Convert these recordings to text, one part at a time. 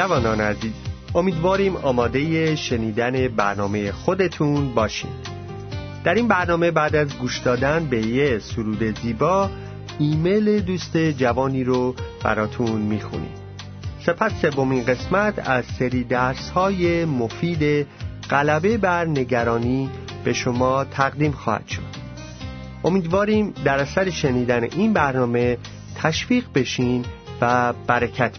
جوانان عزیز امیدواریم آماده شنیدن برنامه خودتون باشین. در این برنامه بعد از گوش دادن به یه سرود زیبا ایمیل دوست جوانی رو براتون می‌خونیم. سپس سومین قسمت از سری درس های مفید غلبه بر نگرانی به شما تقدیم خواهد شد. امیدواریم در اثر شنیدن این برنامه تشویق بشین و برکت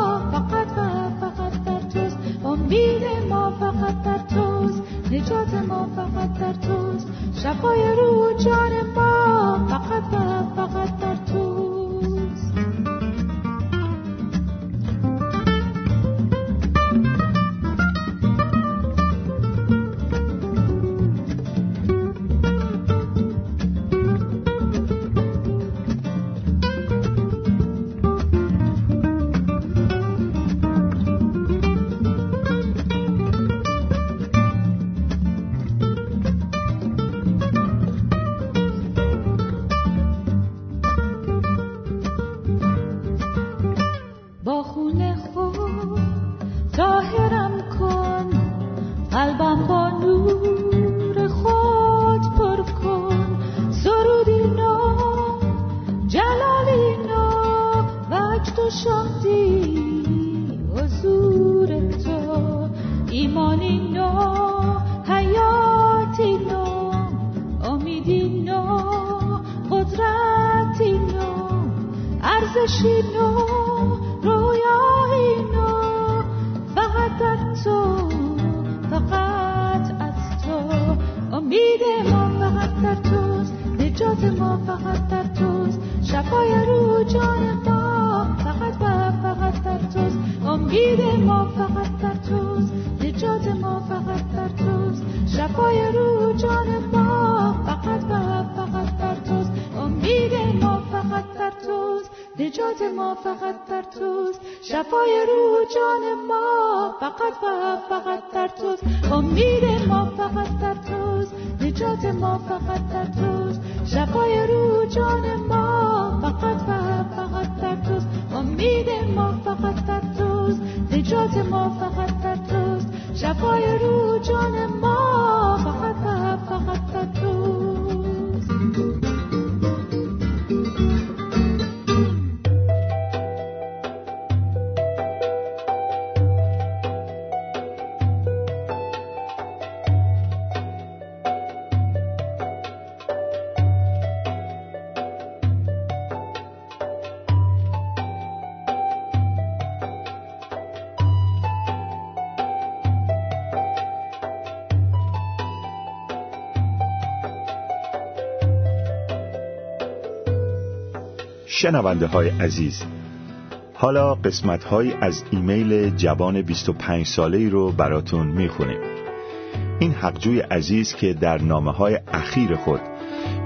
امید ما فقط در توست نجات ما فقط در توست شفای رو جان ما فقط و فقط در توست ارزشی نو رویایی نو فقط در تو فقط از تو. امید ما فقط در توست نجات ما فقط در توست. شفای رو جان ما فقط و فقط در توست. امید ما فقط در توست نجات ما فقط در توست. شفای رو جان ما فقط و فقط در توست. امید ما فقط در توست. نجات ما فقط در توست. شفای روح جان ما فقط و فقط در توست. امید ما فقط در توست. نجات ما فقط در توست. شفای روح جان ما فقط و فقط در توست. امید ما فقط در توست. نجات ما فقط در توست. شفای روح جان شنونده های عزیز حالا قسمت های از ایمیل جوان 25 ساله ای رو براتون می‌خونیم. این حقجوی عزیز که در نامه های اخیر خود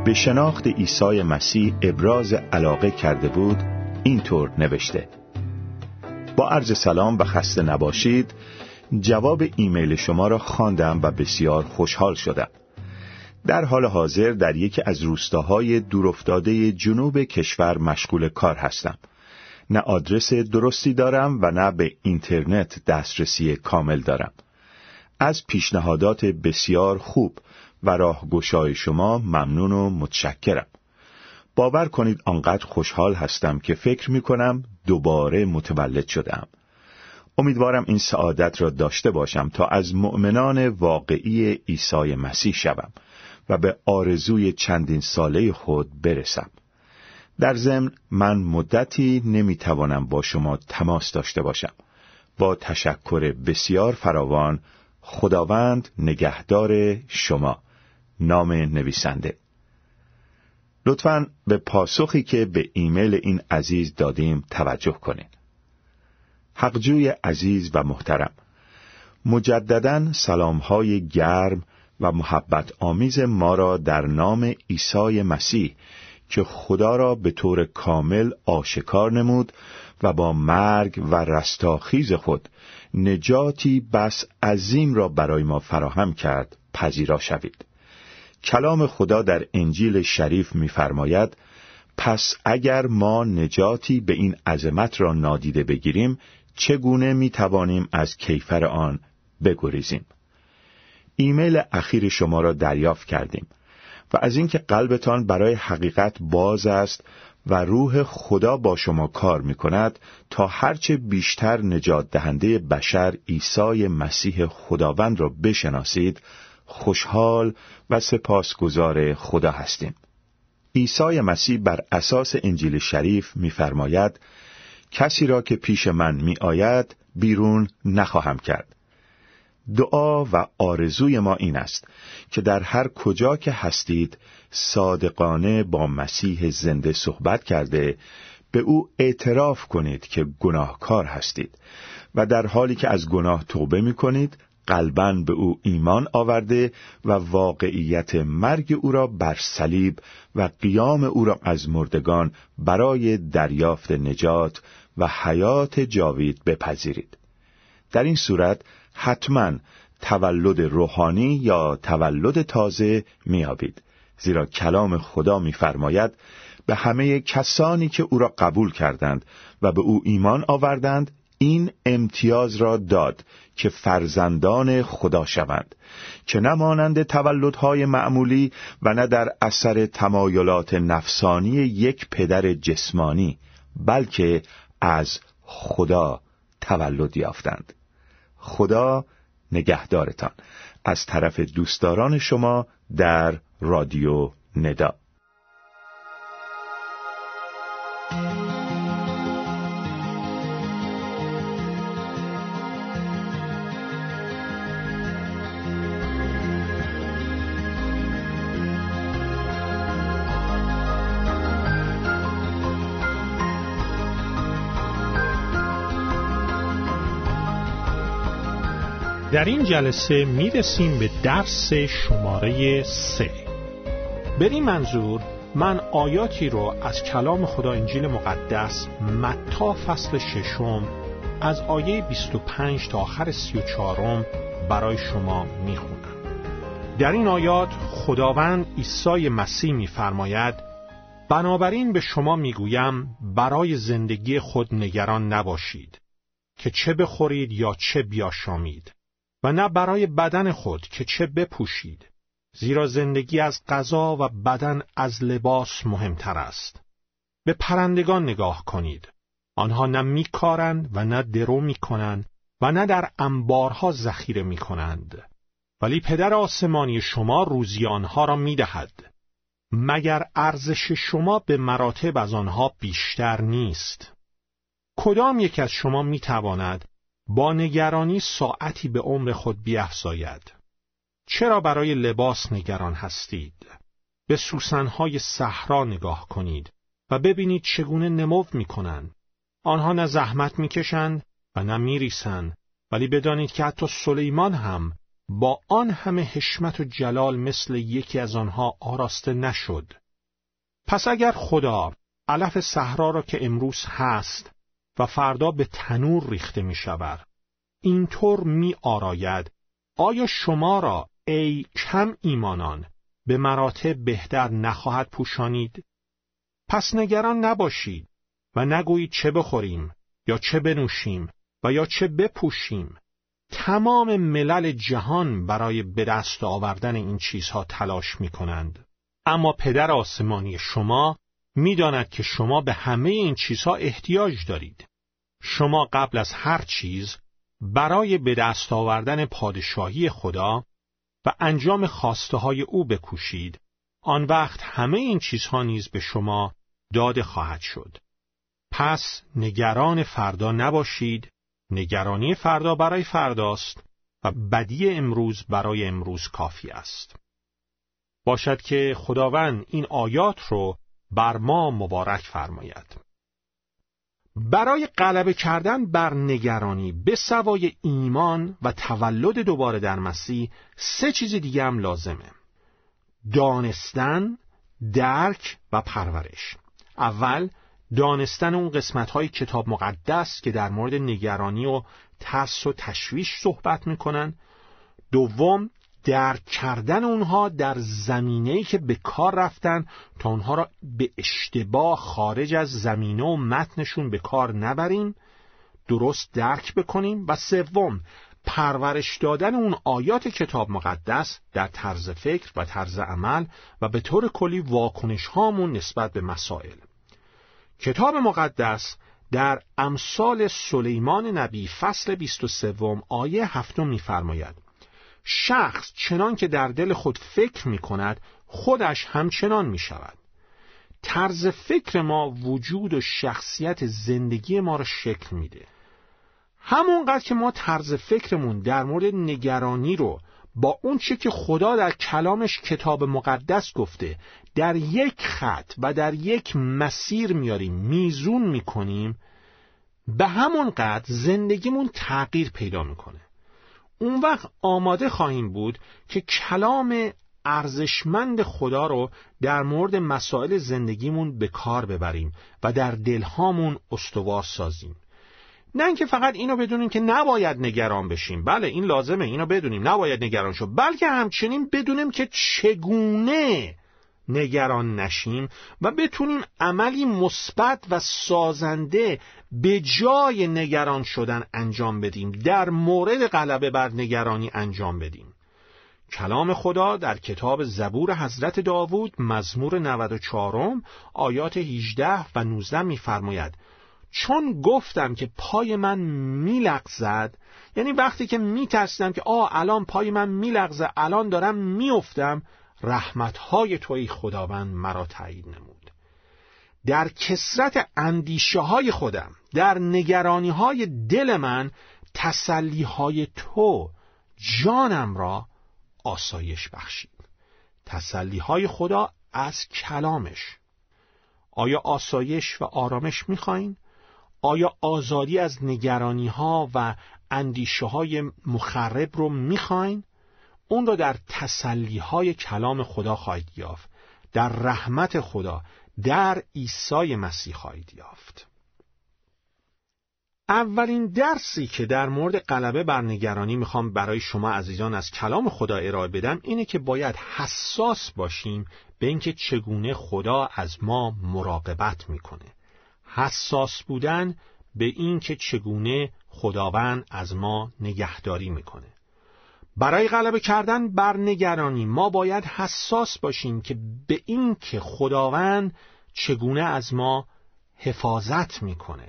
به شناخت عیسی مسیح ابراز علاقه کرده بود اینطور نوشته. با عرض سلام و خسته نباشید جواب ایمیل شما را خواندم و بسیار خوشحال شدم. در حال حاضر در یکی از روستاهای دورافتاده جنوب کشور مشغول کار هستم. نه آدرس درستی دارم و نه به اینترنت دسترسی کامل دارم. از پیشنهادات بسیار خوب و راهگشای شما ممنون و متشکرم. باور کنید آنقدر خوشحال هستم که فکر می کنم دوباره متولد شدم. امیدوارم این سعادت را داشته باشم تا از مؤمنان واقعی عیسی مسیح شوم و به آرزوی چندین ساله خود برسم. در ضمن من مدتی نمی‌توانم با شما تماس داشته باشم. با تشکر بسیار فراوان خداوند نگهدار شما نام نویسنده لطفا به پاسخی که به ایمیل این عزیز دادیم توجه کنید حقجوی عزیز و محترم مجددا سلامهای گرم و محبت آمیز ما را در نام عیسی مسیح که خدا را به طور کامل آشکار نمود و با مرگ و رستاخیز خود نجاتی بس عظیم را برای ما فراهم کرد پذیرا شوید. کلام خدا در انجیل شریف می‌فرماید پس اگر ما نجاتی به این عظمت را نادیده بگیریم چگونه می توانیم از کیفر آن بگریزیم؟ ایمیل اخیر شما را دریافت کردیم و از اینکه قلبتان برای حقیقت باز است و روح خدا با شما کار می کند تا هرچه بیشتر نجات دهنده بشر عیسی مسیح خداوند را بشناسید خوشحال و سپاسگزار خدا هستیم. عیسی مسیح بر اساس انجیل شریف می‌فرماید کسی را که پیش من می آید بیرون نخواهم کرد. دعا و آرزوی ما این است که در هر کجا که هستید صادقانه با مسیح زنده صحبت کرده به او اعتراف کنید که گناهکار هستید و در حالی که از گناه توبه می کنید قلبا به او ایمان آورده و واقعیت مرگ او را بر صلیب و قیام او را از مردگان برای دریافت نجات و حیات جاوید بپذیرید. در این صورت حتما تولد روحانی یا تولد تازه میابید زیرا کلام خدا میفرماید به همه کسانی که او را قبول کردند و به او ایمان آوردند این امتیاز را داد که فرزندان خدا شوند که نه مانند تولدهای معمولی و نه در اثر تمایلات نفسانی یک پدر جسمانی بلکه از خدا تولد یافتند. خدا نگهدارتان. از طرف دوستداران شما در رادیو ندا. در این جلسه می‌رسیم به درس شماره سه. به این منظور من آیاتی رو از کلام خدا انجیل مقدس متا فصل ششم از آیه 25 تا آخر 34 برای شما می‌خونم. در این آیات خداوند عیسی مسیح میفرماید بنابراین به شما می‌گویم برای زندگی خود نگران نباشید که چه بخورید یا چه بیاشامید. و نه برای بدن خود که چه بپوشید زیرا زندگی از غذا و بدن از لباس مهمتر است. به پرندگان نگاه کنید. آنها نه میکارند و نه درو می‌کنند و نه در انبارها ذخیره می‌کنند. ولی پدر آسمانی شما روزی آنها را می‌دهد. مگر ارزش شما به مراتب از آنها بیشتر نیست؟ کدام یک از شما می‌تواند با نگرانی ساعتی به عمر خود بیافزاید چرا برای لباس نگران هستید؟ به سوسنهای صحرا نگاه کنید و ببینید چگونه نمو می‌کنند. آنها نه زحمت می‌کشند و نه میریسند ولی بدانید که حتی سلیمان هم با آن همه حشمت و جلال مثل یکی از آنها آراسته نشد. پس اگر خدا علف صحرا را که امروز هست و فردا به تنور ریخته می شود. اینطور می آراید آیا شما را ای کم ایمانان به مراتب بهتر نخواهد پوشانید؟ پس نگران نباشید و نگویید چه بخوریم یا چه بنوشیم و یا چه بپوشیم. تمام ملل جهان برای به دست آوردن این چیزها تلاش می کنند. اما پدر آسمانی شما می‌داند که شما به همه این چیزها احتیاج دارید. شما قبل از هر چیز برای به دست آوردن پادشاهی خدا و انجام خواسته های او بکوشید. آن وقت همه این چیزها نیز به شما داده خواهد شد. پس نگران فردا نباشید. نگرانی فردا برای فرداست و بدی امروز برای امروز کافی است. باشد که خداوند این آیات رو بر ما مبارک فرماید. برای غلبه کردن بر نگرانی به سوای ایمان و تولد دوباره در مسیح سه چیز دیگه هم لازمه. دانستن، درک و پرورش. اول دانستن اون قسمت های کتاب مقدس که در مورد نگرانی و ترس و تشویش صحبت می‌کنن. دوم درک کردن اونها در زمینه‌ای که به کار رفتن تا اونها را به اشتباه خارج از زمینه و متنشون به کار نبریم درست درک بکنیم و سوم پرورش دادن اون آیات کتاب مقدس در طرز فکر و طرز عمل و به طور کلی واکنش هامون نسبت به مسائل. کتاب مقدس در امثال سلیمان نبی فصل 23 آیه هفتم می‌فرماید شخص چنان که در دل خود فکر می کند خودش همچنان می شود طرز فکر ما وجود و شخصیت زندگی ما را شکل میده. همونقدر که ما طرز فکرمون در مورد نگرانی رو با اون چه که خدا در کلامش کتاب مقدس گفته در یک خط و در یک مسیر میاریم میزون می‌کنیم به همون قدر زندگیمون تغییر پیدا می‌کنه. اون وقت آماده خواهیم بود که کلام ارزشمند خدا رو در مورد مسائل زندگیمون به کار ببریم و در دلهامون استوار سازیم. نه اینکه فقط اینو بدونیم که نباید نگران بشیم. بله این لازمه اینو بدونیم نباید نگران شد بلکه همچنین بدونیم که چگونه نگران نشیم و بتونیم عملی مثبت و سازنده به جای نگران شدن انجام بدیم در مورد غلبه بر نگرانی انجام بدیم کلام خدا در کتاب زبور حضرت داوود مزمور 94 آیات 18 و 19 می‌فرماید چون گفتم که پای من میلغزد یعنی وقتی که میترسیدم که آ الان پای من میلغزه الان دارم میافتم رحمتهای توی خداوند مرا تایید نمود در کسرت اندیشه های خودم در نگرانی های دل من تسلی های تو جانم را آسایش بخشید تسلی های خدا از کلامش آیا آسایش و آرامش می‌خواین؟ آیا آزادی از نگرانی ها و اندیشه های مخرب رو می‌خواین؟ اون را در تسلی های کلام خدا خواهید یافت. در رحمت خدا در عیسی مسیح خواهید یافت. اولین درسی که در مورد غلبه بر نگرانی می‌خوام برای شما عزیزان از کلام خدا ارائه بدم اینه که باید حساس باشیم به اینکه چگونه خدا از ما مراقبت می‌کنه. حساس بودن به اینکه چگونه خداوند از ما نگهداری می‌کنه. برای غلبه کردن بر نگرانی ما باید حساس باشیم که به این که خداوند چگونه از ما حفاظت می‌کنه.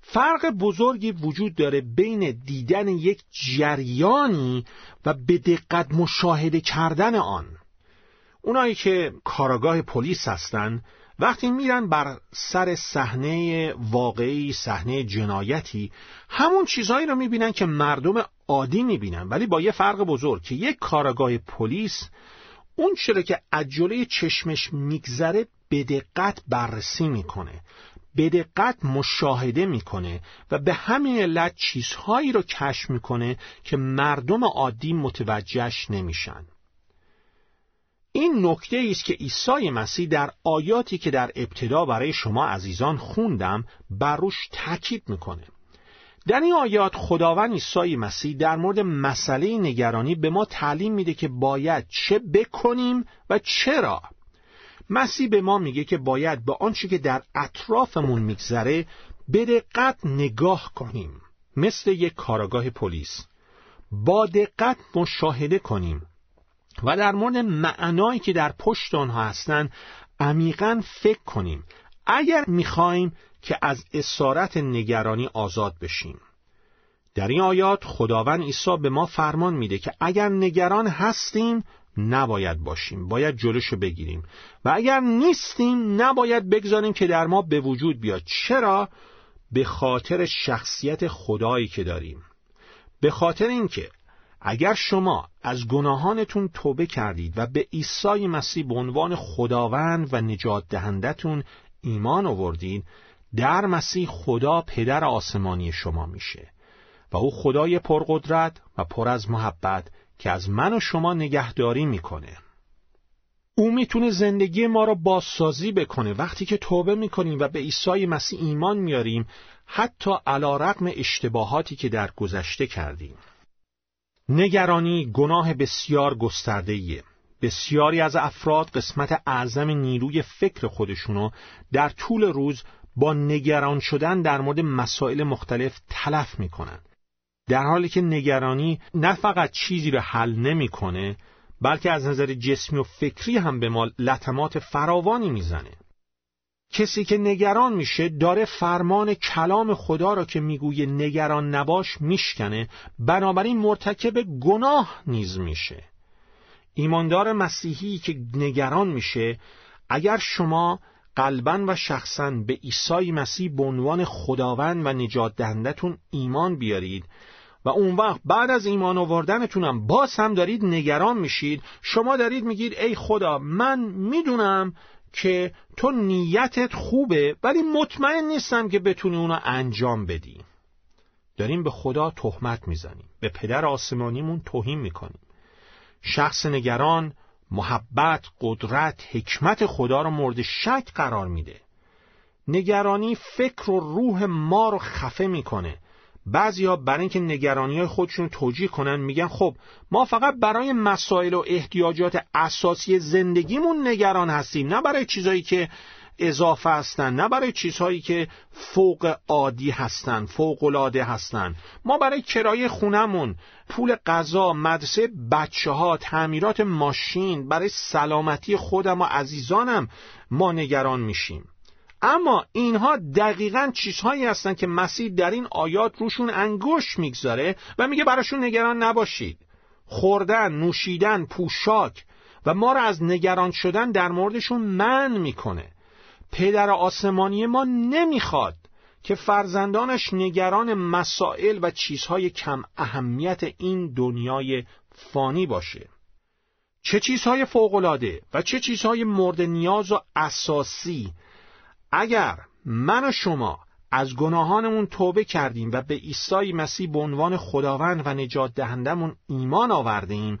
فرق بزرگی وجود داره بین دیدن یک جریانی و به دقت مشاهده کردن آن. اونایی که کاراگاه پلیس هستند وقتی میرن بر سر صحنه واقعی صحنه جنایتی همون چیزهایی رو می‌بینن که مردم عادی می‌بینن. ولی با یه فرق بزرگ که یک کارگاه پلیس اون چرا که عجله چشمش میگذره به دقت بررسی می‌کنه به دقت مشاهده می‌کنه و به همین علت چیزهایی رو کشف می‌کنه که مردم عادی متوجهش نمیشن. این نکته است که عیسی مسیح در آیاتی که در ابتدا برای شما عزیزان خوندم بر روش تاکید می‌کنه. در این آیات خداوند عیسی مسیح در مورد مسئله نگرانی به ما تعلیم میده که باید چه بکنیم و چرا. مسیح به ما میگه که باید به آنچه که در اطرافمون میگذره به دقت نگاه کنیم. مثل یک کاراگاه پلیس. با دقت مشاهده کنیم. و در مورد معنایی که در پشت آنها هستند عمیقا فکر کنیم. اگر می‌خواهیم که از اسارت نگرانی آزاد بشیم. در این آیات خداوند عیسی به ما فرمان میده که اگر نگران هستیم نباید باشیم باید جلوشو بگیریم. و اگر نیستیم نباید بگذاریم که در ما به وجود بیاد. چرا؟ به خاطر شخصیت خدایی که داریم. به خاطر اینکه اگر شما از گناهانتون توبه کردید و به عیسی مسیح به عنوان خداوند و نجات دهندتون ایمان آوردید در مسیح خدا پدر آسمانی شما میشه و او خدای پرقدرت و پر از محبت که از من و شما نگهداری می‌کنه. او می‌تونه زندگی ما را بازسازی بکنه. وقتی که توبه می‌کنیم و به عیسی مسیح ایمان میاریم حتی علا رقم اشتباهاتی که در گذشته کردیم. نگرانی گناه بسیار گستردهیه بسیاری از افراد قسمت اعظم نیروی فکر خودشونو در طول روز با نگران شدن در مورد مسائل مختلف تلف می‌کنن. در حالی که نگرانی نه فقط چیزی رو حل نمی‌کنه بلکه از نظر جسمی و فکری هم به ما لطمات فراوانی می‌زنه. کسی که نگران میشه داره فرمان کلام خدا را که می‌گویه نگران نباش میشکنه بنابراین مرتکب گناه نیز میشه. ایماندار مسیحی که نگران میشه اگر شما قلبا و شخصا به عیسی مسیح به عنوان خداوند و نجات دهندتون ایمان بیارید و اون وقت بعد از ایمان آوردنتونم باز هم دارید نگران میشید شما دارید میگید ای خدا من می‌دونم که تو نیتت خوبه ولی مطمئن نیستم که بتونی اونو انجام بدی. داریم به خدا تهمت می‌زنیم. به پدر آسمانیمون توهین می‌کنیم. شخص نگران محبت، قدرت، حکمت خدا رو مورد شک قرار میده. نگرانی فکر و روح ما رو خفه می‌کنه. بعضیا برای اینکه نگرانی خودشون توجیه کنن میگن خب ما فقط برای مسائل و احتیاجات اساسی زندگیمون نگران هستیم نه برای چیزایی که اضافه هستن نه برای چیزهایی که فوق عادی هستن فوق العاده هستن. ما برای کرایه خونمون پول غذا مدرسه بچه ها تعمیرات ماشین برای سلامتی خودم و عزیزانم ما نگران میشیم. اما اینها دقیقا چیزهایی هستن که مسیح در این آیات روشون انگوش می‌گذاره و میگه براشون نگران نباشید. خوردن، نوشیدن، پوشاک و ما را از نگران شدن در موردشون من می‌کنه. پدر آسمانی ما نمی‌خواد که فرزندانش نگران مسائل و چیزهای کم اهمیت این دنیای فانی باشه. چه چیزهای فوقالعاده و چه چیزهای مورد نیاز و اساسی اگر من و شما از گناهانمون توبه کردیم و به عیسی مسیح به عنوان خداوند و نجات دهندمون ایمان آوردیم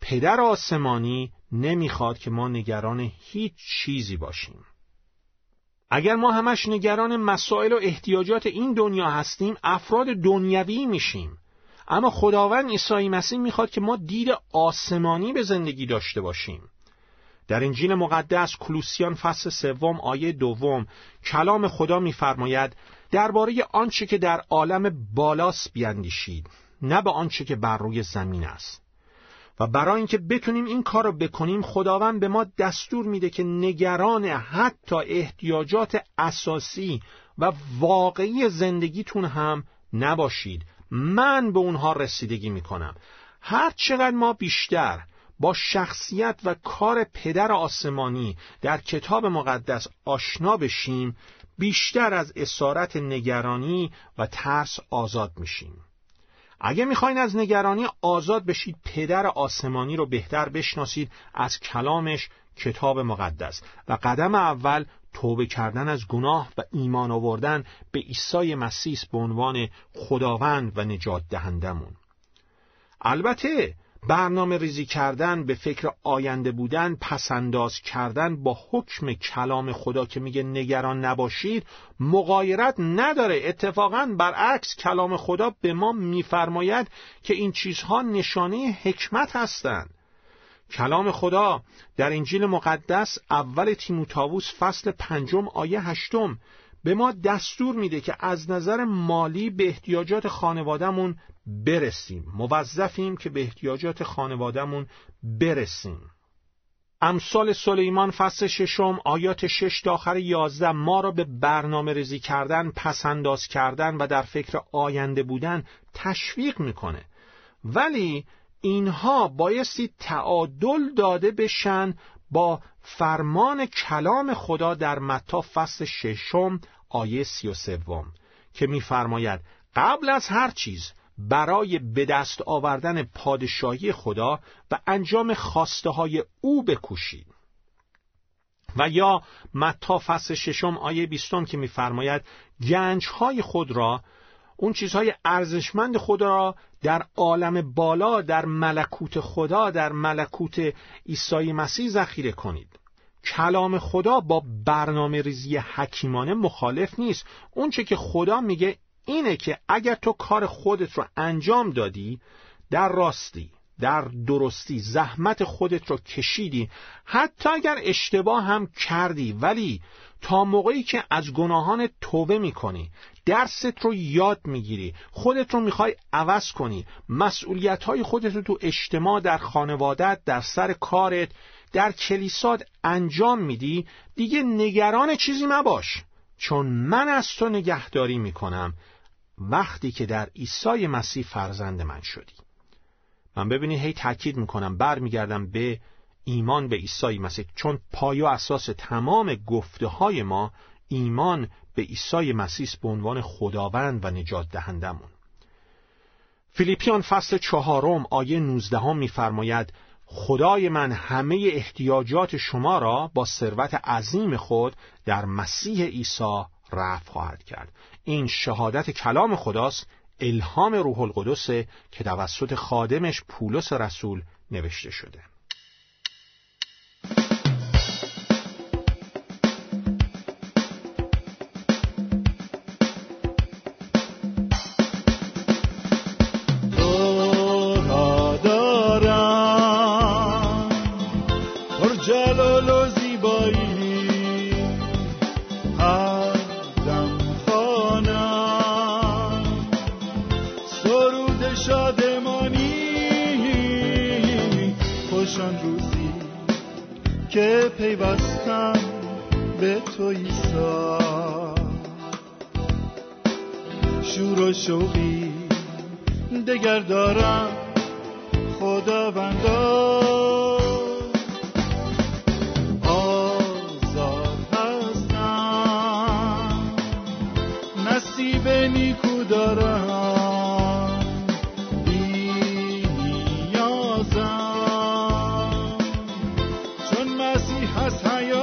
پدر آسمانی نمی‌خواد که ما نگران هیچ چیزی باشیم. اگر ما همش نگران مسائل و احتیاجات این دنیا هستیم افراد دنیوی میشیم. اما خداوند عیسی مسیح می‌خواد که ما دید آسمانی به زندگی داشته باشیم. در انجیل مقدس کلوسیان فصل سوم آیه دوم کلام خدا میفرماید درباره آنچه که در عالم بالاست بیاندیشید نه به آنچه که بر روی زمین است. و برای اینکه بتونیم این کار رو بکنیم خداوند به ما دستور میده که نگران حتی احتیاجات اساسی و واقعی زندگیتون هم نباشید. من به اونها رسیدگی می‌کنم. هر چقدر ما بیشتر با شخصیت و کار پدر آسمانی در کتاب مقدس آشنا بشیم بیشتر از اسارت نگرانی و ترس آزاد میشیم. اگه می‌خواین از نگرانی آزاد بشید پدر آسمانی رو بهتر بشناسید از کلامش کتاب مقدس. و قدم اول توبه کردن از گناه و ایمان آوردن به عیسی مسیح به عنوان خداوند و نجات دهندمون البته برنامه ریزی کردن به فکر آینده بودن پسنداز کردن با حکم کلام خدا که میگه نگران نباشید مقایرت نداره. اتفاقا برعکس کلام خدا به ما میفرماید که این چیزها نشانه حکمت هستند. کلام خدا در انجیل مقدس اول تیموتائوس فصل پنجم آیه هشتم به ما دستور میده که از نظر مالی به احتیاجات خانوادهمون برسیم. موظفیم که به احتیاجات خانوادهمون برسیم. امثال سلیمان فصل ششم آیات شش تا آخر یازده ما را به برنامه ریزی کردن پسنداز کردن و در فکر آینده بودن تشویق می‌کنه. ولی اینها بایستی تعادل داده بشن با فرمان کلام خدا در متا فصل ششم آیه سی و سوم که میفرماید قبل از هر چیز برای به دست آوردن پادشاهی خدا و انجام خواسته های او بکوشید. و یا متا فصل ششم آیه بیستم که میفرماید گنج های خود را اون چیزهای ارزشمند خود را در عالم بالا در ملکوت خدا در ملکوت عیسی مسیح ذخیره کنید. کلام خدا با برنامه ریزی حکیمانه مخالف نیست. اون چه که خدا میگه اینه که اگر تو کار خودت رو انجام دادی در راستی در درستی زحمت خودت رو کشیدی حتی اگر اشتباه هم کردی ولی تا موقعی که از گناهان توبه می‌کنی درست رو یاد می‌گیری خودت رو می‌خوای عوض کنی مسئولیت های خودت رو تو اجتماع در خانوادت در سر کارت در کلیسات انجام میدی دیگه نگران چیزی مباش چون من از تو نگهداری می‌کنم. وقتی که در عیسی مسیح فرزند من شدی. من ببینید هی تاکید می‌کنم برمیگردم به ایمان به عیسی مسیح چون پای و اساس تمام گفته های ما ایمان به عیسی مسیح به عنوان خداوند و نجات دهندمون فیلیپیان فصل چهارم آیه نوزدهم میفرماید خدای من همه احتیاجات شما را با ثروت عظیم خود در مسیح عیسی رفع خواهد کرد. این شهادت کلام خداست الهام روح القدس که توسط خادمش پولس رسول نوشته شده.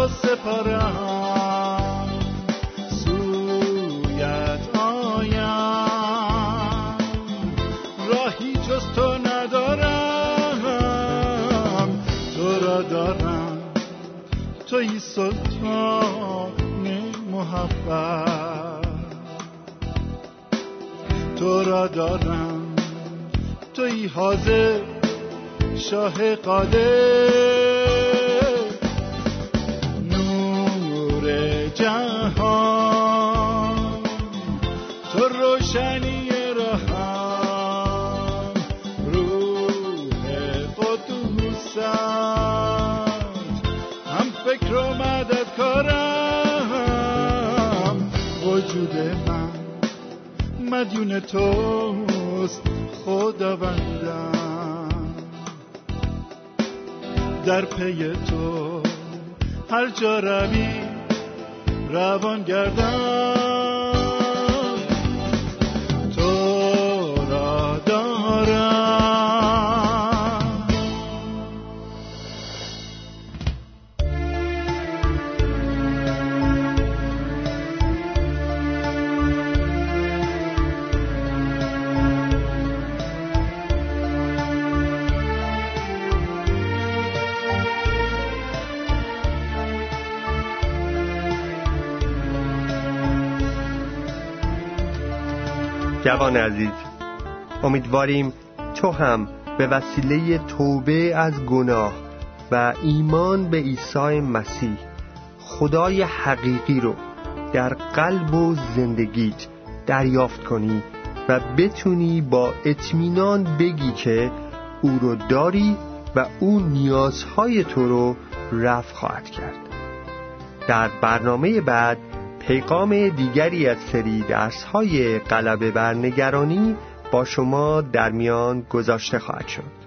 تو سپارم سویت آیم. راهی جز تو ندارم. تو را دارم. توی سلطان محبت. تو را دارم. توی حاضر شاه قادر. وجود من. مدیون توست خداوندم. در پی تو هر جا روی روان گردم. جوان عزیز امیدواریم تو هم به وسیله توبه از گناه و ایمان به عیسی مسیح خدای حقیقی رو در قلب و زندگیت دریافت کنی و بتونی با اطمینان بگی که او رو داری و او نیازهای تو رو رفع خواهد کرد. در برنامه بعد پیغام دیگری از سری درس های غلبه بر نگرانی با شما در میان گذاشته خواهد شد.